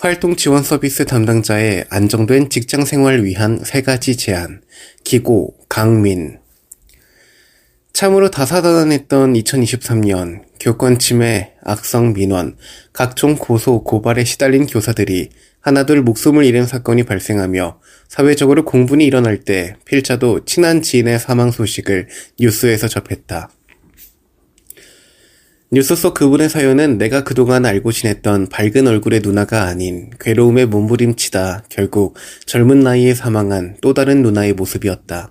활동 지원 서비스 담당자의 안정된 직장 생활 위한 세 가지 제안, 기고, 강민. 참으로 다사다난했던 2023년, 교권 침해, 악성 민원, 각종 고소, 고발에 시달린 교사들이 하나둘 목숨을 잃은 사건이 발생하며 사회적으로 공분이 일어날 때 필자도 친한 지인의 사망 소식을 뉴스에서 접했다. 뉴스 속 그분의 사연은 내가 그동안 알고 지냈던 밝은 얼굴의 누나가 아닌 괴로움에 몸부림치다 결국 젊은 나이에 사망한 또 다른 누나의 모습이었다.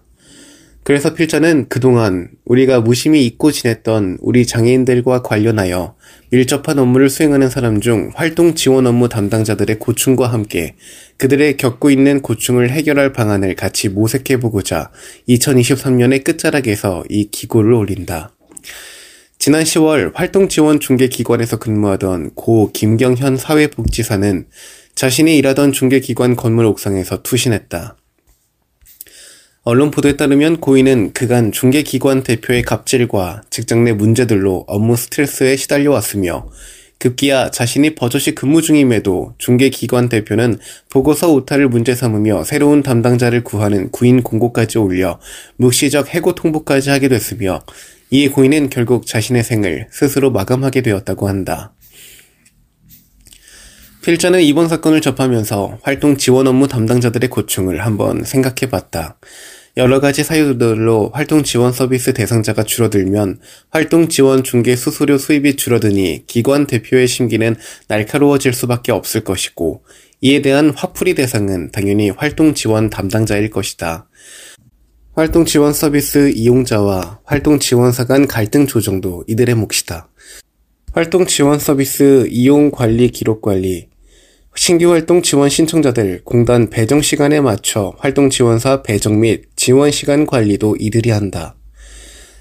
그래서 필자는 그동안 우리가 무심히 잊고 지냈던 우리 장애인들과 관련하여 밀접한 업무를 수행하는 사람 중 활동 지원 업무 담당자들의 고충과 함께 그들의 겪고 있는 고충을 해결할 방안을 같이 모색해보고자 2023년의 끝자락에서 이 기고를 올린다. 지난 10월 활동지원중개기관에서 근무하던 고 김경현 사회복지사는 자신이 일하던 중개기관 건물 옥상에서 투신했다. 언론 보도에 따르면 고인은 그간 중개기관 대표의 갑질과 직장 내 문제들로 업무 스트레스에 시달려 왔으며 급기야 자신이 버젓이 근무 중임에도 중개기관 대표는 보고서 오타를 문제 삼으며 새로운 담당자를 구하는 구인 공고까지 올려 묵시적 해고 통보까지 하게 됐으며 이 고인은 결국 자신의 생을 스스로 마감하게 되었다고 한다. 필자는 이번 사건을 접하면서 활동 지원 업무 담당자들의 고충을 한번 생각해 봤다. 여러 가지 사유들로 활동 지원 서비스 대상자가 줄어들면 활동 지원 중개 수수료 수입이 줄어드니 기관 대표의 심기는 날카로워질 수밖에 없을 것이고 이에 대한 화풀이 대상은 당연히 활동 지원 담당자일 것이다. 활동 지원 서비스 이용자와 활동 지원사 간 갈등 조정도 이들의 몫이다. 활동 지원 서비스 이용 관리 기록 관리, 신규 활동 지원 신청자들 공단 배정 시간에 맞춰 활동 지원사 배정 및 지원 시간 관리도 이들이 한다.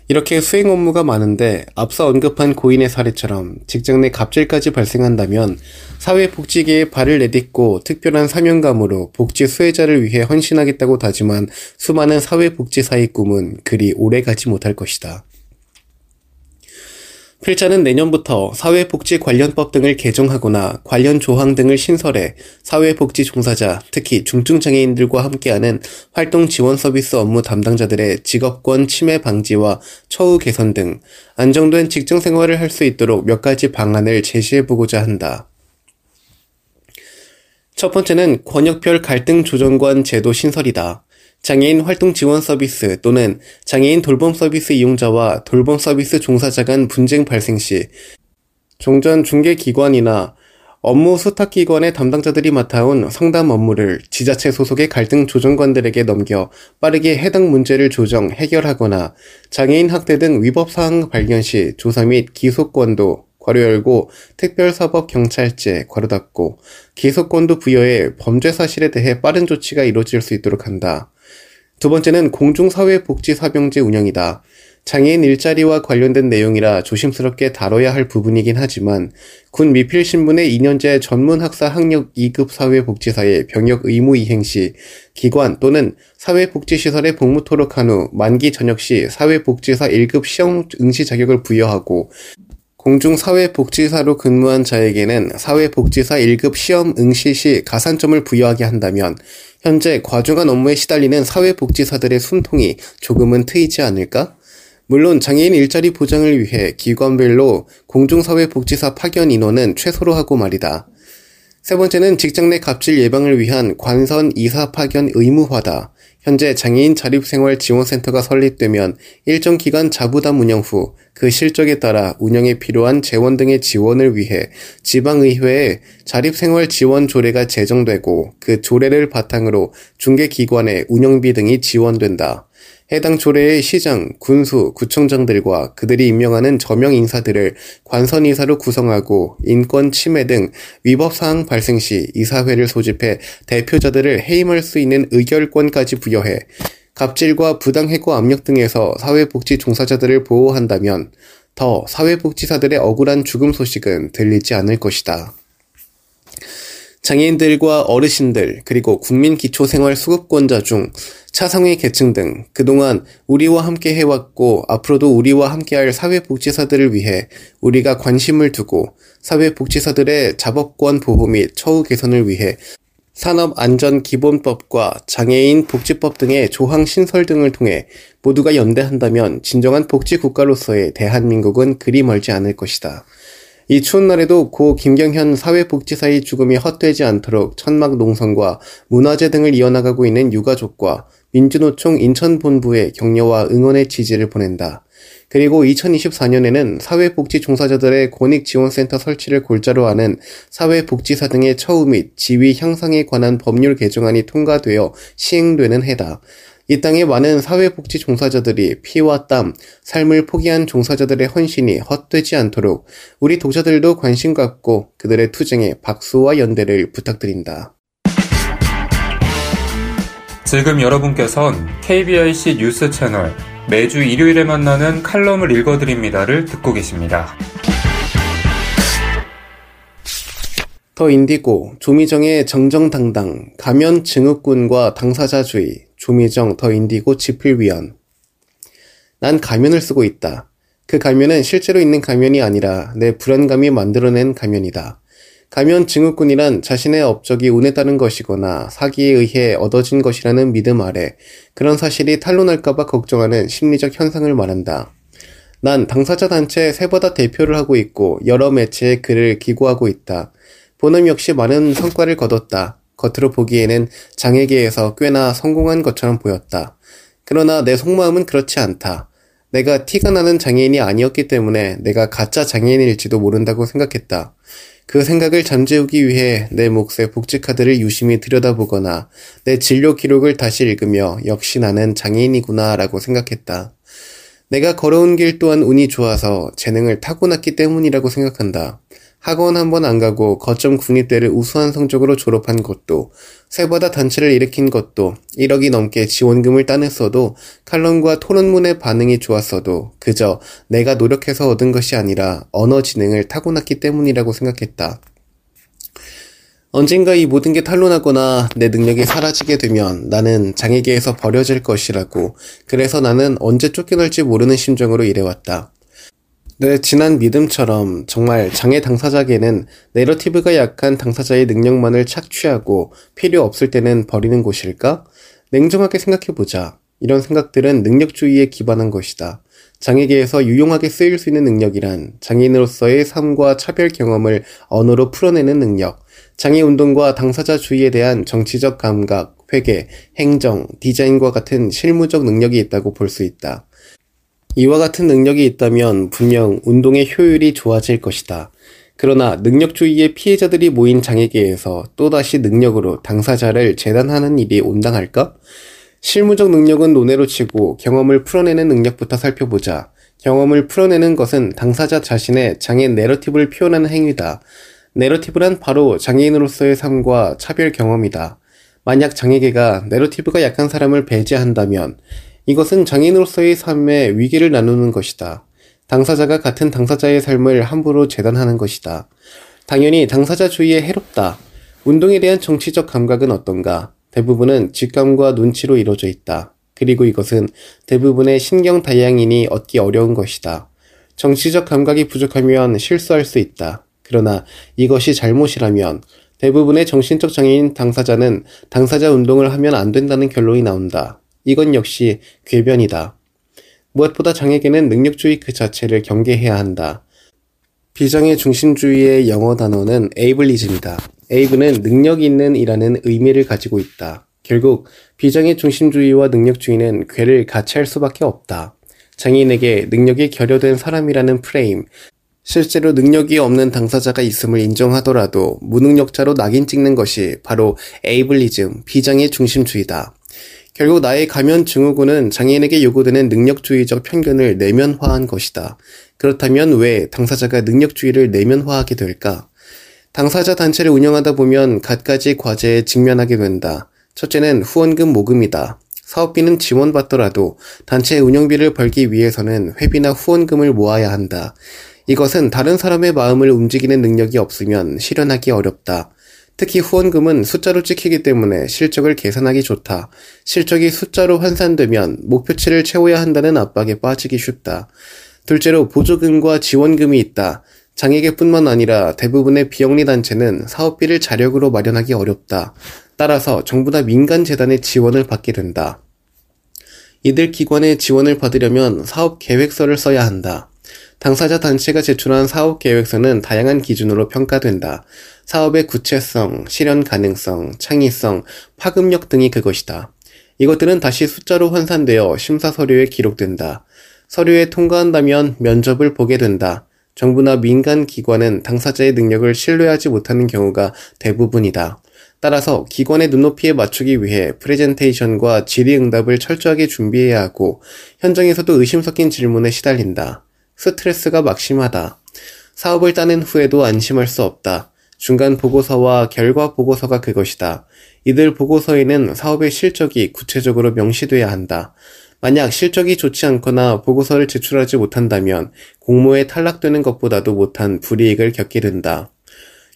이렇게 수행 업무가 많은데 앞서 언급한 고인의 사례처럼 직장 내 갑질까지 발생한다면 사회복지계에 발을 내딛고 특별한 사명감으로 복지 수혜자를 위해 헌신하겠다고 다짐한 수많은 사회복지사의 꿈은 그리 오래 가지 못할 것이다. 필자는 내년부터 사회복지 관련법 등을 개정하거나 관련 조항 등을 신설해 사회복지 종사자, 특히 중증장애인들과 함께하는 활동 지원 서비스 업무 담당자들의 직업권 침해 방지와 처우 개선 등 안정된 직장 생활을 할 수 있도록 몇 가지 방안을 제시해보고자 한다. 첫 번째는 권역별 갈등 조정관 제도 신설이다. 장애인 활동 지원 서비스 또는 장애인 돌봄 서비스 이용자와 돌봄 서비스 종사자 간 분쟁 발생 시 종전 중개 기관이나 업무 수탁 기관의 담당자들이 맡아온 상담 업무를 지자체 소속의 갈등 조정관들에게 넘겨 빠르게 해당 문제를 조정, 해결하거나 장애인 학대 등 위법 사항 발견 시 조사 및 기소권도 괄호 열고 특별사법경찰제 괄호 닫고 기소권도 부여해 범죄 사실에 대해 빠른 조치가 이루어질 수 있도록 한다. 두 번째는 공중사회복지사병제 운영이다. 장애인 일자리와 관련된 내용이라 조심스럽게 다뤄야 할 부분이긴 하지만 군 미필 신분의 2년제 전문 학사 학력 2급 사회복지사의 병역 의무 이행 시 기관 또는 사회복지시설에 복무 토록한 후 만기 전역 시 사회복지사 1급 시험 응시 자격을 부여하고 공중사회복지사로 근무한 자에게는 사회복지사 1급 시험 응시 시 가산점을 부여하게 한다면 현재 과중한 업무에 시달리는 사회복지사들의 숨통이 조금은 트이지 않을까? 물론 장애인 일자리 보장을 위해 기관별로 공중사회복지사 파견 인원은 최소로 하고 말이다. 세 번째는 직장 내 갑질 예방을 위한 관선 이사 파견 의무화다. 현재 장애인 자립생활지원센터가 설립되면 일정 기간 자부담 운영 후 그 실적에 따라 운영에 필요한 재원 등의 지원을 위해 지방의회에 자립생활지원 조례가 제정되고 그 조례를 바탕으로 중개기관의 운영비 등이 지원된다. 해당 조례의 시장, 군수, 구청장들과 그들이 임명하는 저명 인사들을 관선이사로 구성하고 인권 침해 등 위법 사항 발생 시 이사회를 소집해 대표자들을 해임할 수 있는 의결권까지 부여해 갑질과 부당해고 압력 등에서 사회복지 종사자들을 보호한다면 더 사회복지사들의 억울한 죽음 소식은 들리지 않을 것이다. 장애인들과 어르신들, 그리고 국민기초생활수급권자 중 차상위 계층 등 그동안 우리와 함께 해왔고 앞으로도 우리와 함께할 사회복지사들을 위해 우리가 관심을 두고 사회복지사들의 자법권 보호 및 처우 개선을 위해 산업안전기본법과 장애인 복지법 등의 조항 신설 등을 통해 모두가 연대한다면 진정한 복지국가로서의 대한민국은 그리 멀지 않을 것이다. 이 추운 날에도 고 김경현 사회복지사의 죽음이 헛되지 않도록 천막 농성과 문화재 등을 이어나가고 있는 유가족과 민주노총 인천본부에 격려와 응원의 지지를 보낸다. 그리고 2024년에는 사회복지 종사자들의 권익지원센터 설치를 골자로 하는 사회복지사 등의 처우 및 지위 향상에 관한 법률 개정안이 통과되어 시행되는 해다. 이 땅의 많은 사회복지 종사자들이 피와 땀, 삶을 포기한 종사자들의 헌신이 헛되지 않도록 우리 독자들도 관심 갖고 그들의 투쟁에 박수와 연대를 부탁드린다. 지금 여러분께선 KBIC 뉴스 채널 매주 일요일에 만나는 칼럼을 읽어드립니다를 듣고 계십니다. 더 인디고, 조미정의 정정당당, 가면 증후군과 당사자주의, 조미정 더 인디고 지필위원. 난 가면을 쓰고 있다. 그 가면은 실제로 있는 가면이 아니라 내 불안감이 만들어낸 가면이다. 가면 증후군이란 자신의 업적이 운에 따른 것이거나 사기에 의해 얻어진 것이라는 믿음 아래 그런 사실이 탄로날까봐 걱정하는 심리적 현상을 말한다. 난 당사자 단체 세보다 대표를 하고 있고 여러 매체에 글을 기고하고 있다. 본음 역시 많은 성과를 거뒀다. 겉으로 보기에는 장애계에서 꽤나 성공한 것처럼 보였다. 그러나 내 속마음은 그렇지 않다. 내가 티가 나는 장애인이 아니었기 때문에 내가 가짜 장애인일지도 모른다고 생각했다. 그 생각을 잠재우기 위해 내 몫의 복지카드를 유심히 들여다보거나 내 진료 기록을 다시 읽으며 역시 나는 장애인이구나 라고 생각했다. 내가 걸어온 길 또한 운이 좋아서 재능을 타고났기 때문이라고 생각한다. 학원 한 번 안 가고 거점 국립대를 우수한 성적으로 졸업한 것도 세바다 단체를 일으킨 것도 1억이 넘게 지원금을 따냈어도 칼럼과 토론문의 반응이 좋았어도 그저 내가 노력해서 얻은 것이 아니라 언어 지능을 타고났기 때문이라고 생각했다. 언젠가 이 모든 게 탄로나거나 내 능력이 사라지게 되면 나는 장애계에서 버려질 것이라고 그래서 나는 언제 쫓겨날지 모르는 심정으로 일해왔다. 내 지난 믿음처럼 정말 장애 당사자에게는 내러티브가 약한 당사자의 능력만을 착취하고 필요 없을 때는 버리는 곳일까? 냉정하게 생각해보자. 이런 생각들은 능력주의에 기반한 것이다. 장애계에서 유용하게 쓰일 수 있는 능력이란 장애인으로서의 삶과 차별 경험을 언어로 풀어내는 능력, 장애 운동과 당사자 주의에 대한 정치적 감각, 회계, 행정, 디자인과 같은 실무적 능력이 있다고 볼 수 있다. 이와 같은 능력이 있다면 분명 운동의 효율이 좋아질 것이다. 그러나 능력주의의 피해자들이 모인 장애계에서 또다시 능력으로 당사자를 재단하는 일이 온당할까? 실무적 능력은 논외로 치고 경험을 풀어내는 능력부터 살펴보자. 경험을 풀어내는 것은 당사자 자신의 장애 내러티브를 표현하는 행위다. 내러티브란 바로 장애인으로서의 삶과 차별 경험이다. 만약 장애계가 내러티브가 약한 사람을 배제한다면 이것은 장애인으로서의 삶의 위기를 나누는 것이다. 당사자가 같은 당사자의 삶을 함부로 재단하는 것이다. 당연히 당사자주의에 해롭다. 운동에 대한 정치적 감각은 어떤가? 대부분은 직감과 눈치로 이루어져 있다. 그리고 이것은 대부분의 신경 다양인이 얻기 어려운 것이다. 정치적 감각이 부족하면 실수할 수 있다. 그러나 이것이 잘못이라면 대부분의 정신적 장애인 당사자는 당사자 운동을 하면 안 된다는 결론이 나온다. 이건 역시 궤변이다. 무엇보다 장에게는 능력주의 그 자체를 경계해야 한다. 비장의 중심주의의 영어 단어는 에이블리즘이다. 에이브는 능력 있는 이라는 의미를 가지고 있다. 결국 비장의 중심주의와 능력주의는 괴를 같이 할 수밖에 없다. 장애인에게 능력이 결여된 사람이라는 프레임, 실제로 능력이 없는 당사자가 있음을 인정하더라도 무능력자로 낙인 찍는 것이 바로 에이블리즘, 비장의 중심주의다. 결국 나의 가면 증후군은 장애인에게 요구되는 능력주의적 편견을 내면화한 것이다. 그렇다면 왜 당사자가 능력주의를 내면화하게 될까? 당사자 단체를 운영하다 보면 갖가지 과제에 직면하게 된다. 첫째는 후원금 모금이다. 사업비는 지원받더라도 단체 운영비를 벌기 위해서는 회비나 후원금을 모아야 한다. 이것은 다른 사람의 마음을 움직이는 능력이 없으면 실현하기 어렵다. 특히 후원금은 숫자로 찍히기 때문에 실적을 계산하기 좋다. 실적이 숫자로 환산되면 목표치를 채워야 한다는 압박에 빠지기 쉽다. 둘째로 보조금과 지원금이 있다. 장애계뿐만 아니라 대부분의 비영리 단체는 사업비를 자력으로 마련하기 어렵다. 따라서 정부나 민간 재단의 지원을 받게 된다. 이들 기관의 지원을 받으려면 사업 계획서를 써야 한다. 당사자 단체가 제출한 사업 계획서는 다양한 기준으로 평가된다. 사업의 구체성, 실현 가능성, 창의성, 파급력 등이 그것이다. 이것들은 다시 숫자로 환산되어 심사 서류에 기록된다. 서류에 통과한다면 면접을 보게 된다. 정부나 민간 기관은 당사자의 능력을 신뢰하지 못하는 경우가 대부분이다. 따라서 기관의 눈높이에 맞추기 위해 프레젠테이션과 질의응답을 철저하게 준비해야 하고 현장에서도 의심 섞인 질문에 시달린다. 스트레스가 막심하다. 사업을 따낸 후에도 안심할 수 없다. 중간 보고서와 결과 보고서가 그것이다. 이들 보고서에는 사업의 실적이 구체적으로 명시돼야 한다. 만약 실적이 좋지 않거나 보고서를 제출하지 못한다면 공모에 탈락되는 것보다도 못한 불이익을 겪게 된다.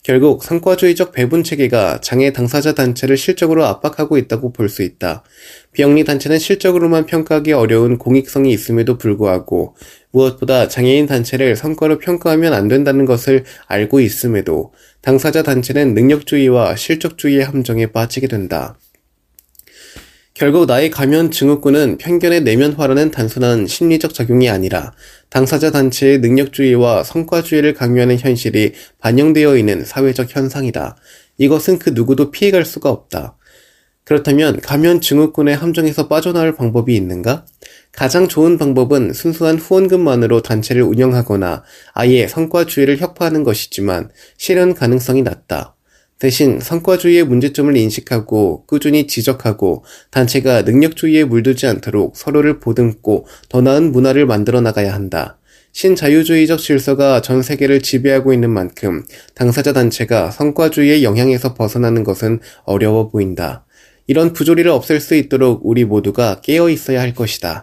결국 성과주의적 배분 체계가 장애 당사자 단체를 실적으로 압박하고 있다고 볼 수 있다. 비영리 단체는 실적으로만 평가하기 어려운 공익성이 있음에도 불구하고 무엇보다 장애인 단체를 성과로 평가하면 안 된다는 것을 알고 있음에도 당사자 단체는 능력주의와 실적주의의 함정에 빠지게 된다. 결국 나의 가면 증후군은 편견의 내면화라는 단순한 심리적 작용이 아니라 당사자 단체의 능력주의와 성과주의를 강요하는 현실이 반영되어 있는 사회적 현상이다. 이것은 그 누구도 피해갈 수가 없다. 그렇다면 가면 증후군의 함정에서 빠져나올 방법이 있는가? 가장 좋은 방법은 순수한 후원금만으로 단체를 운영하거나 아예 성과주의를 혁파하는 것이지만 실현 가능성이 낮다. 대신 성과주의의 문제점을 인식하고 꾸준히 지적하고 단체가 능력주의에 물들지 않도록 서로를 보듬고 더 나은 문화를 만들어 나가야 한다. 신자유주의적 질서가 전 세계를 지배하고 있는 만큼 당사자 단체가 성과주의의 영향에서 벗어나는 것은 어려워 보인다. 이런 부조리를 없앨 수 있도록 우리 모두가 깨어 있어야 할 것이다.